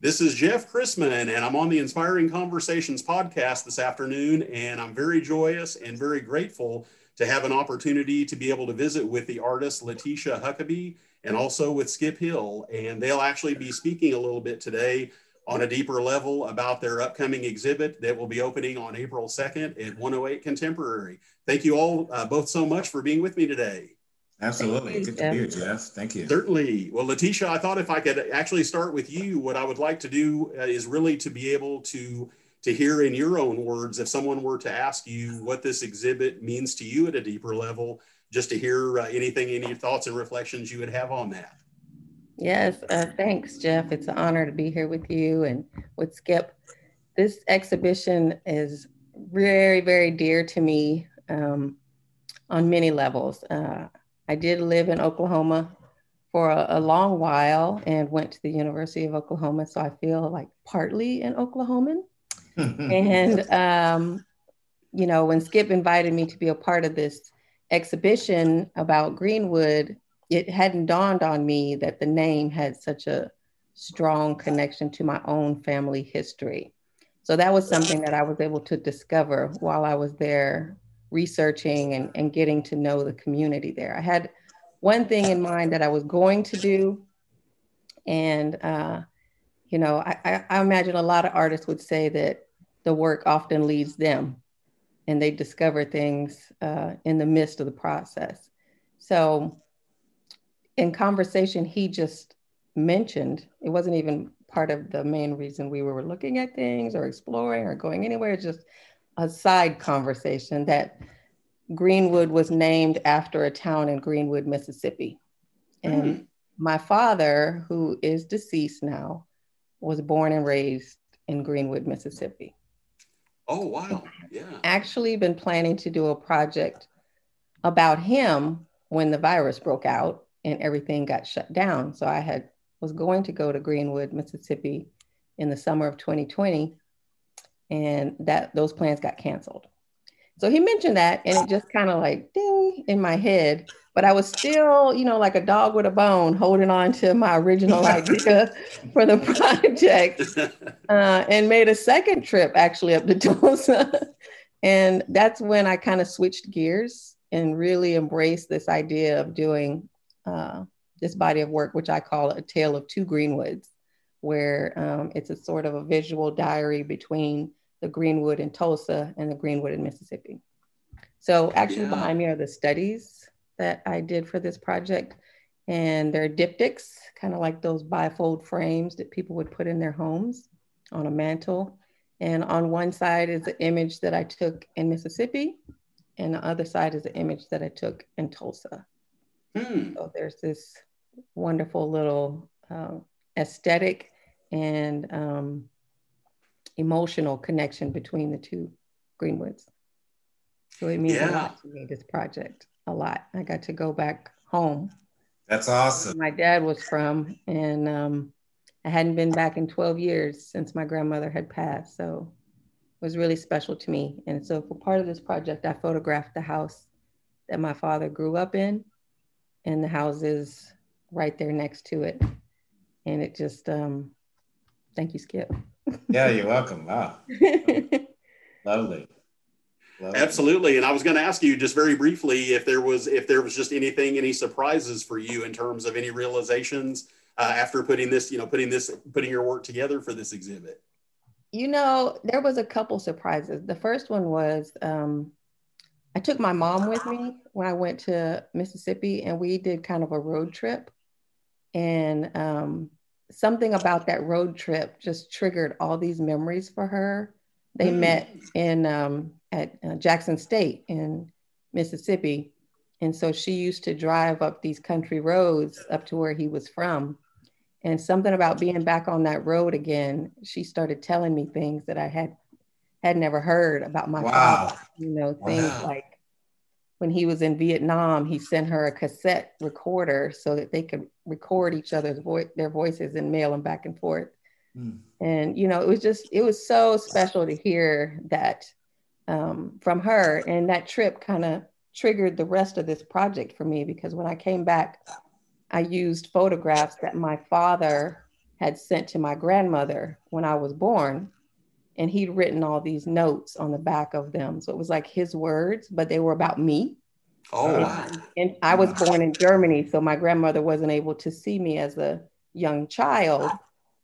This is Jeff Chrisman, and I'm on the Inspiring Conversations podcast this afternoon. And I'm very joyous and very grateful to have an opportunity to be able to visit with the artist Letitia Huckaby and also with Skip Hill. And they'll actually be speaking a little bit today on a deeper level about their upcoming exhibit that will be opening on April 2nd at 108 Contemporary. Thank you all uh, both so much for being with me today. Absolutely. Good to be here, Jeff. Thank you. Certainly. Well, Letitia, I thought if I could actually start with you, what I would like to do uh, is really to be able to to hear in your own words if someone were to ask you what this exhibit means to you at a deeper level, just to hear uh, anything, any thoughts and reflections you would have on that. Yes, uh, thanks, Jeff. It's an honor to be here with you and with Skip. This exhibition is very, very dear to me um, on many levels. Uh, I did live in Oklahoma for a, a, long while and went to the University of Oklahoma, so I feel like partly an Oklahoman. and um, you know, when Skip invited me to be a part of this exhibition about Greenwood, it hadn't dawned on me that the name had such a strong connection to my own family history. So that was something that I was able to discover while I was there researching and, and getting to know the community there. I had one thing in mind that I was going to do. And, uh, you know, I, I imagine a lot of artists would say that the work often leads them and they discover things uh, in the midst of the process. So in conversation, he just mentioned, it wasn't even part of the main reason we were looking at things or exploring or going anywhere, just a side conversation that Greenwood was named after a town in Greenwood, Mississippi. And mm. my father, who is deceased now, was born and raised in Greenwood, Mississippi. Oh, wow. Yeah. Actually, been planning to do a project about him when the virus broke out and everything got shut down. So I had was going to go to Greenwood, Mississippi in the summer of 2020 and that those plans got canceled. So he mentioned that and it just kind of like ding in my head, but I was still, you know, like a dog with a bone holding on to my original idea for the project uh, and made a second trip actually up to Tulsa. and that's when I kind of switched gears and really embraced this idea of doing uh, this body of work, which I call a tale of two Greenwoods, where um, it's a sort of a visual diary between the Greenwood in Tulsa and the Greenwood in Mississippi. So actually yeah. behind me are the studies that I did for this project. And they're diptychs, kind of like those bifold frames that people would put in their homes on a mantle. And on one side is the image that I took in Mississippi, and the other side is the image that I took in Tulsa. Hmm. So there's this wonderful little uh, aesthetic and um, emotional connection between the two Greenwoods. So it means yeah. a lot to me, this project, a lot. I got to go back home. That's awesome. My dad was from, and um, I hadn't been back in 12 years since my grandmother had passed. So it was really special to me. And so for part of this project, I photographed the house that my father grew up in and the houses right there next to it. And it just, um, thank you, Skip. Yeah, you're welcome. Wow. Lovely. Lovely. Absolutely. And I was going to ask you just very briefly if there was if there was just anything, any surprises for you in terms of any realizations uh, after putting this, you know, putting this, putting your work together for this exhibit. You know, there was a couple surprises. The first one was um, I took my mom with me when I went to Mississippi, and we did kind of a road trip. And um, something about that road trip just triggered all these memories for her. They mm. met in um, at uh, Jackson State in Mississippi, and so she used to drive up these country roads up to where he was from. And something about being back on that road again, she started telling me things that I had had never heard about my wow. father. You know, things wow. like when he was in Vietnam, he sent her a cassette recorder so that they could record each other's voice, their voices and mail them back and forth. Mm. And you know, it was just it was so special to hear that um, from her, and that trip kind of triggered the rest of this project for me because when I came back, I used photographs that my father had sent to my grandmother when I was born. And he'd written all these notes on the back of them. So it was like his words, but they were about me. Oh, oh. and, and I was born in Germany. So my grandmother wasn't able to see me as a young child.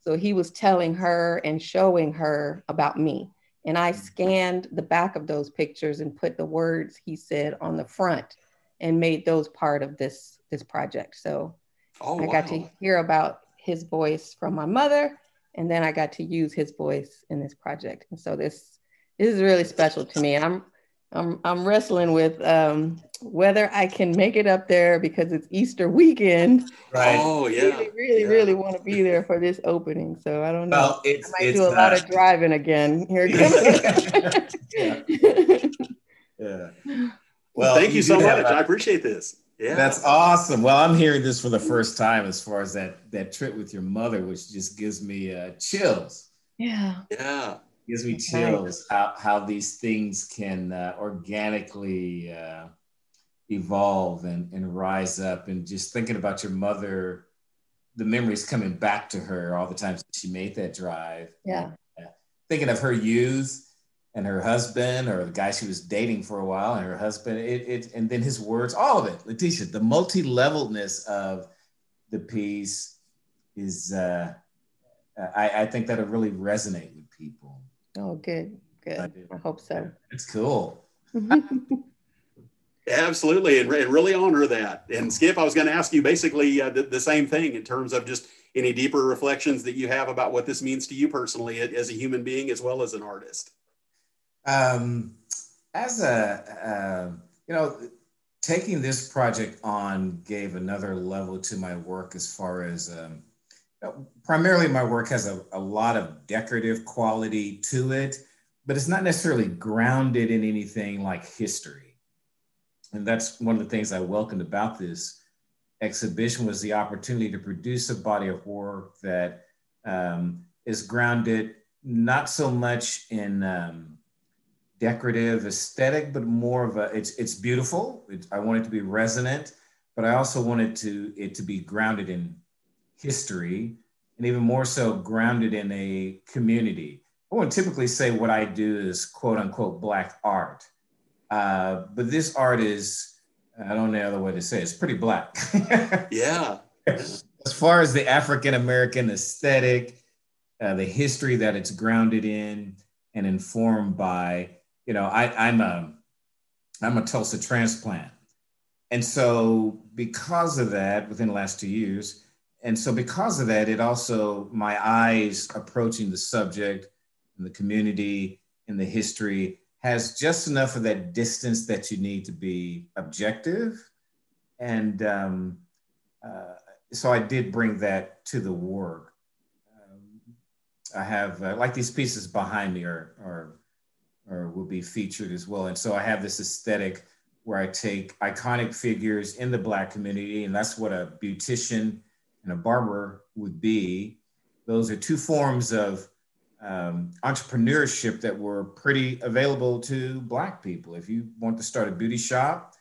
So he was telling her and showing her about me. And I scanned the back of those pictures and put the words he said on the front and made those part of this this project. So oh, I got to hear about his voice from my mother, and then I got to use his voice in this project. And so this this is really special to me. I'm I'm I'm wrestling with um, whether I can make it up there because it's Easter weekend. Right. Oh yeah. Really, really, yeah. really want to be there for this opening. So I don't know. Well, it's, I might it's, do a uh, lot of driving again. Here it comes. yeah. yeah. Well, thank you, you so much. I appreciate this. Yeah. That's awesome. Well, I'm hearing this for the first time as far as that that trip with your mother, which just gives me uh, chills. Yeah. Yeah. Gives me chills how, how these things can uh, organically uh, evolve and, and rise up. And just thinking about your mother, the memories coming back to her all the times she made that drive. Yeah. Thinking of her youth and her husband or the guy she was dating for a while and her husband it, it and then his words all of it. Letitia the multi-levelness of the piece is uh i i think that'll really resonate with people. Oh good good. I, I hope so. It's cool. Absolutely and, and, really honor that. And skip i was going to ask you basically uh, the, the same thing in terms of just any deeper reflections that you have about what this means to you personally as a human being as well as an artist um, as a, uh, you know, taking this project on gave another level to my work as far as um, primarily my work has a, a lot of decorative quality to it, but it's not necessarily grounded in anything like history. And that's one of the things I welcomed about this exhibition was the opportunity to produce a body of work that um, is grounded not so much in um, decorative aesthetic, but more of a it's it's beautiful. It's, I want it to be resonant, but I also wanted to it to be grounded in history and even more so grounded in a community. I wouldn't typically say what I do is quote unquote black art, uh, but this art is I don't know the other way to say it, it's pretty black. yeah. As far as the African American aesthetic, uh, the history that it's grounded in and informed by, you know, I, I'm a I'm a Tulsa transplant. And so because of that, within the last two years, and so because of that, it also my eyes approaching the subject and the community and the history has just enough of that distance that you need to be objective. And um, uh, so I did bring that to the work. Um, I have, uh, like these pieces behind me are, are or will be featured as well. And so I have this aesthetic where I take iconic figures in the Black community, and that's what a beautician and a barber would be. Those are two forms of um, entrepreneurship that were pretty available to Black people. If you want to start a beauty shop,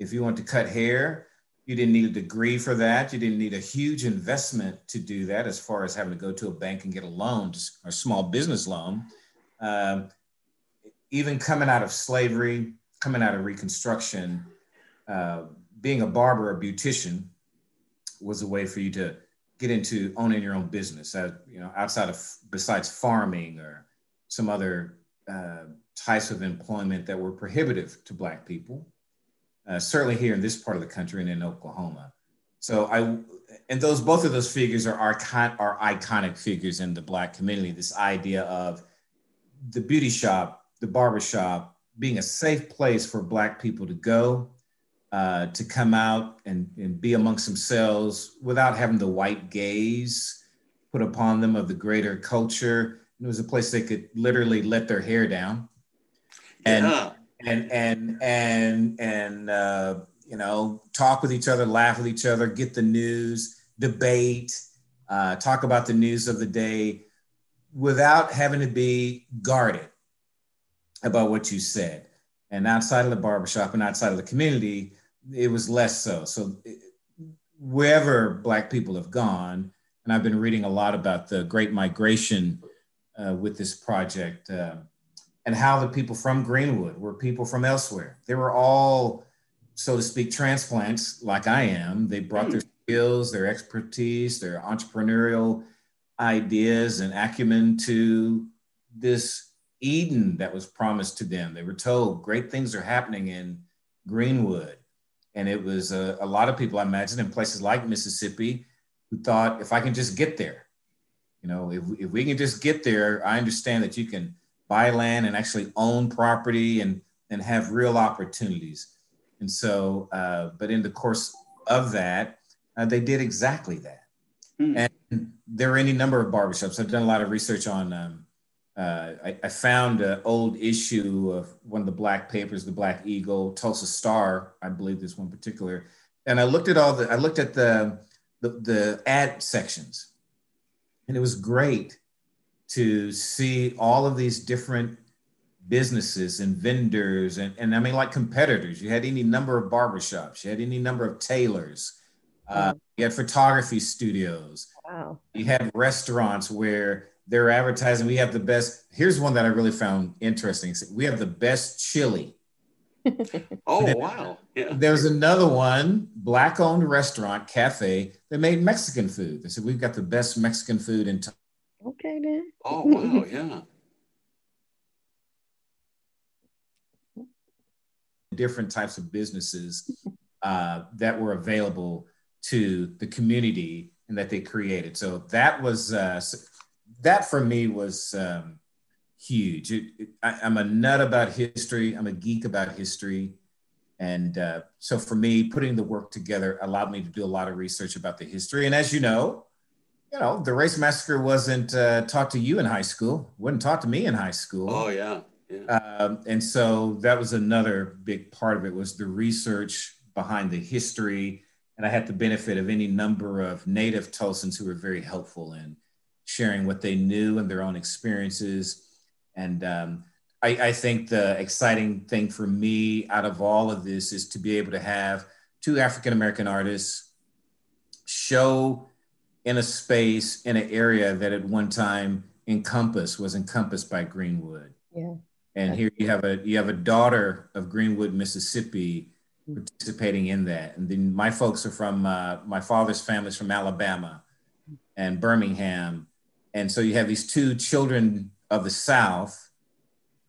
if you want to cut hair, you didn't need a degree for that. You didn't need a huge investment to do that, as far as having to go to a bank and get a loan, a small business loan. Um, even coming out of slavery, coming out of Reconstruction, uh, being a barber or beautician was a way for you to get into owning your own business. Uh, you know, outside of besides farming or some other uh, types of employment that were prohibitive to Black people. Uh, certainly here in this part of the country and in Oklahoma. So I, and those both of those figures are icon, are iconic figures in the Black community. This idea of the beauty shop the barbershop being a safe place for Black people to go, uh, to come out and, and be amongst themselves without having the white gaze put upon them of the greater culture. It was a place they could literally let their hair down. And, yeah. and, and, and, and, uh, you know, talk with each other, laugh with each other, get the news, debate, uh, talk about the news of the day without having to be guarded about what you said. And outside of the barbershop and outside of the community, it was less so. So wherever Black people have gone, and I've been reading a lot about the Great Migration uh, with this project uh, and how the people from Greenwood were people from elsewhere. They were all, so to speak, transplants like I am. They brought their skills, their expertise, their entrepreneurial ideas and acumen to this Eden that was promised to them. They were told great things are happening in Greenwood. And it was a, a lot of people, I imagine, in places like Mississippi who thought, if I can just get there, you know, if, if we can just get there, I understand that you can buy land and actually own property and, and have real opportunities. And so, uh, but in the course of that, uh, they did exactly that. Mm. And there are any number of barbershops. I've done a lot of research on. Um, uh, I, I, found an old issue of one of the black papers, the Black Eagle, Tulsa Star, I believe this one particular, and I looked at all the. I looked at the the, the ad sections, and it was great to see all of these different businesses and vendors and, and I mean like competitors. You had any number of barbershops, you had any number of tailors, uh, you had photography studios. Wow. You had restaurants where they're advertising. We have the best. Here's one that I really found interesting. We have the best chili. oh wow! Yeah. There's another one, black-owned restaurant cafe that made Mexican food. They said we've got the best Mexican food in. T-. Okay then. Oh wow! Yeah. Different types of businesses uh, that were available to the community and that they created. So that was uh, that for me was um, huge. It, it, I, am a nut about history. I'm a geek about history, and uh, so for me, putting the work together allowed me to do a lot of research about the history. And as you know, you know, the race massacre wasn't uh, taught to you in high school. Wouldn't taught to me in high school. Oh yeah. yeah. Um, and so that was another big part of it was the research behind the history and I had the benefit of any number of native Tulsans who were very helpful in sharing what they knew and their own experiences. And um, I, I, think the exciting thing for me out of all of this is to be able to have two African American artists show in a space in an area that at one time encompassed was encompassed by Greenwood. Yeah. And here you have a you have a daughter of Greenwood, Mississippi, participating in that. And then my folks are from uh, my father's family's from Alabama and Birmingham, and so you have these two children of the South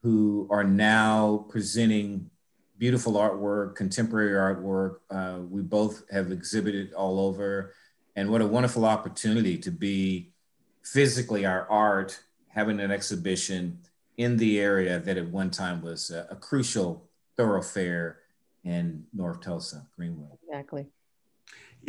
who are now presenting beautiful artwork, contemporary artwork. Uh, we both have exhibited all over, and what a wonderful opportunity to be physically our art having an exhibition in the area that at one time was a, a crucial thoroughfare in North Tulsa, Greenwood. Exactly.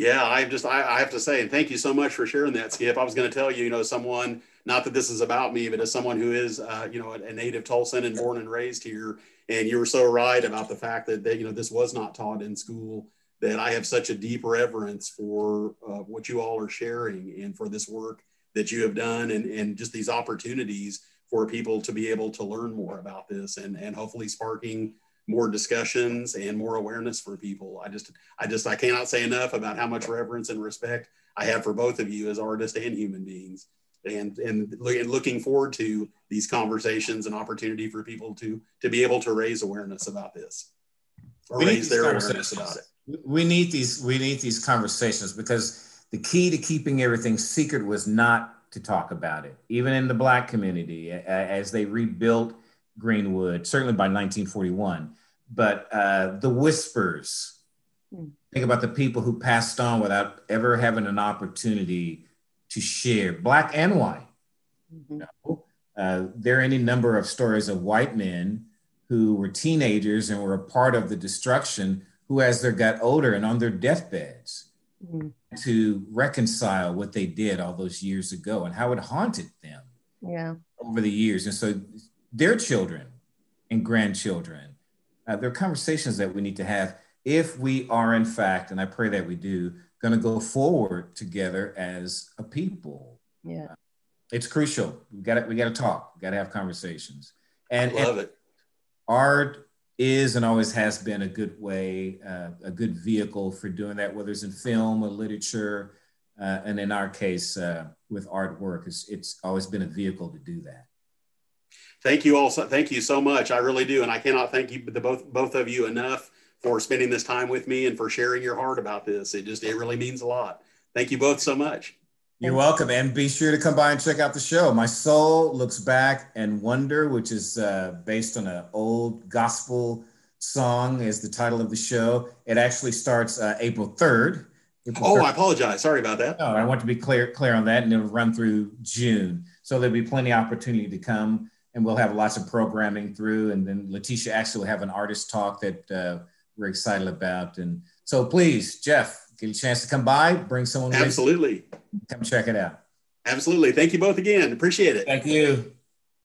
Yeah, I just I, I, have to say, and thank you so much for sharing that, Skip. I was going to tell you, you know, someone not that this is about me, but as someone who is, uh, you know, a, a, native Tulsan and born and raised here, and you were so right about the fact that, that you know this was not taught in school. That I have such a deep reverence for uh, what you all are sharing and for this work that you have done, and and just these opportunities for people to be able to learn more about this, and and hopefully sparking more discussions and more awareness for people. I just, I just, I cannot say enough about how much reverence and respect I have for both of you as artists and human beings. And, and, and looking forward to these conversations and opportunity for people to, to be able to raise awareness about this or we raise their awareness about it. We need these, we need these conversations because the key to keeping everything secret was not to talk about it, even in the black community as they rebuilt Greenwood, certainly by 1941. But uh, the whispers, mm. think about the people who passed on without ever having an opportunity to share, black and white. Mm-hmm. You know? uh, there are any number of stories of white men who were teenagers and were a part of the destruction who, as they got older and on their deathbeds, mm-hmm. to reconcile what they did all those years ago and how it haunted them yeah. over the years. And so their children and grandchildren. Uh, there are conversations that we need to have if we are, in fact, and I pray that we do, going to go forward together as a people. Yeah, uh, it's crucial. We got to we got to talk. We got to have conversations. And I love and it. Art is and always has been a good way, uh, a good vehicle for doing that, whether it's in film or literature. Uh, and in our case, uh, with artwork, it's, it's always been a vehicle to do that. Thank you all. So, thank you so much. I really do. And I cannot thank you, the both, both of you enough for spending this time with me and for sharing your heart about this. It just, it really means a lot. Thank you both so much. You're welcome. And be sure to come by and check out the show. My Soul Looks Back and Wonder, which is uh, based on an old gospel song, is the title of the show. It actually starts uh, April 3rd. April oh, 3rd. I apologize. Sorry about that. No, I want to be clear, clear on that. And it'll run through June. So there'll be plenty of opportunity to come and we'll have lots of programming through. And then Letitia actually will have an artist talk that uh, we're excited about. And so please, Jeff, get a chance to come by, bring someone. With you. Absolutely. Come check it out. Absolutely. Thank you both again. Appreciate it. Thank you.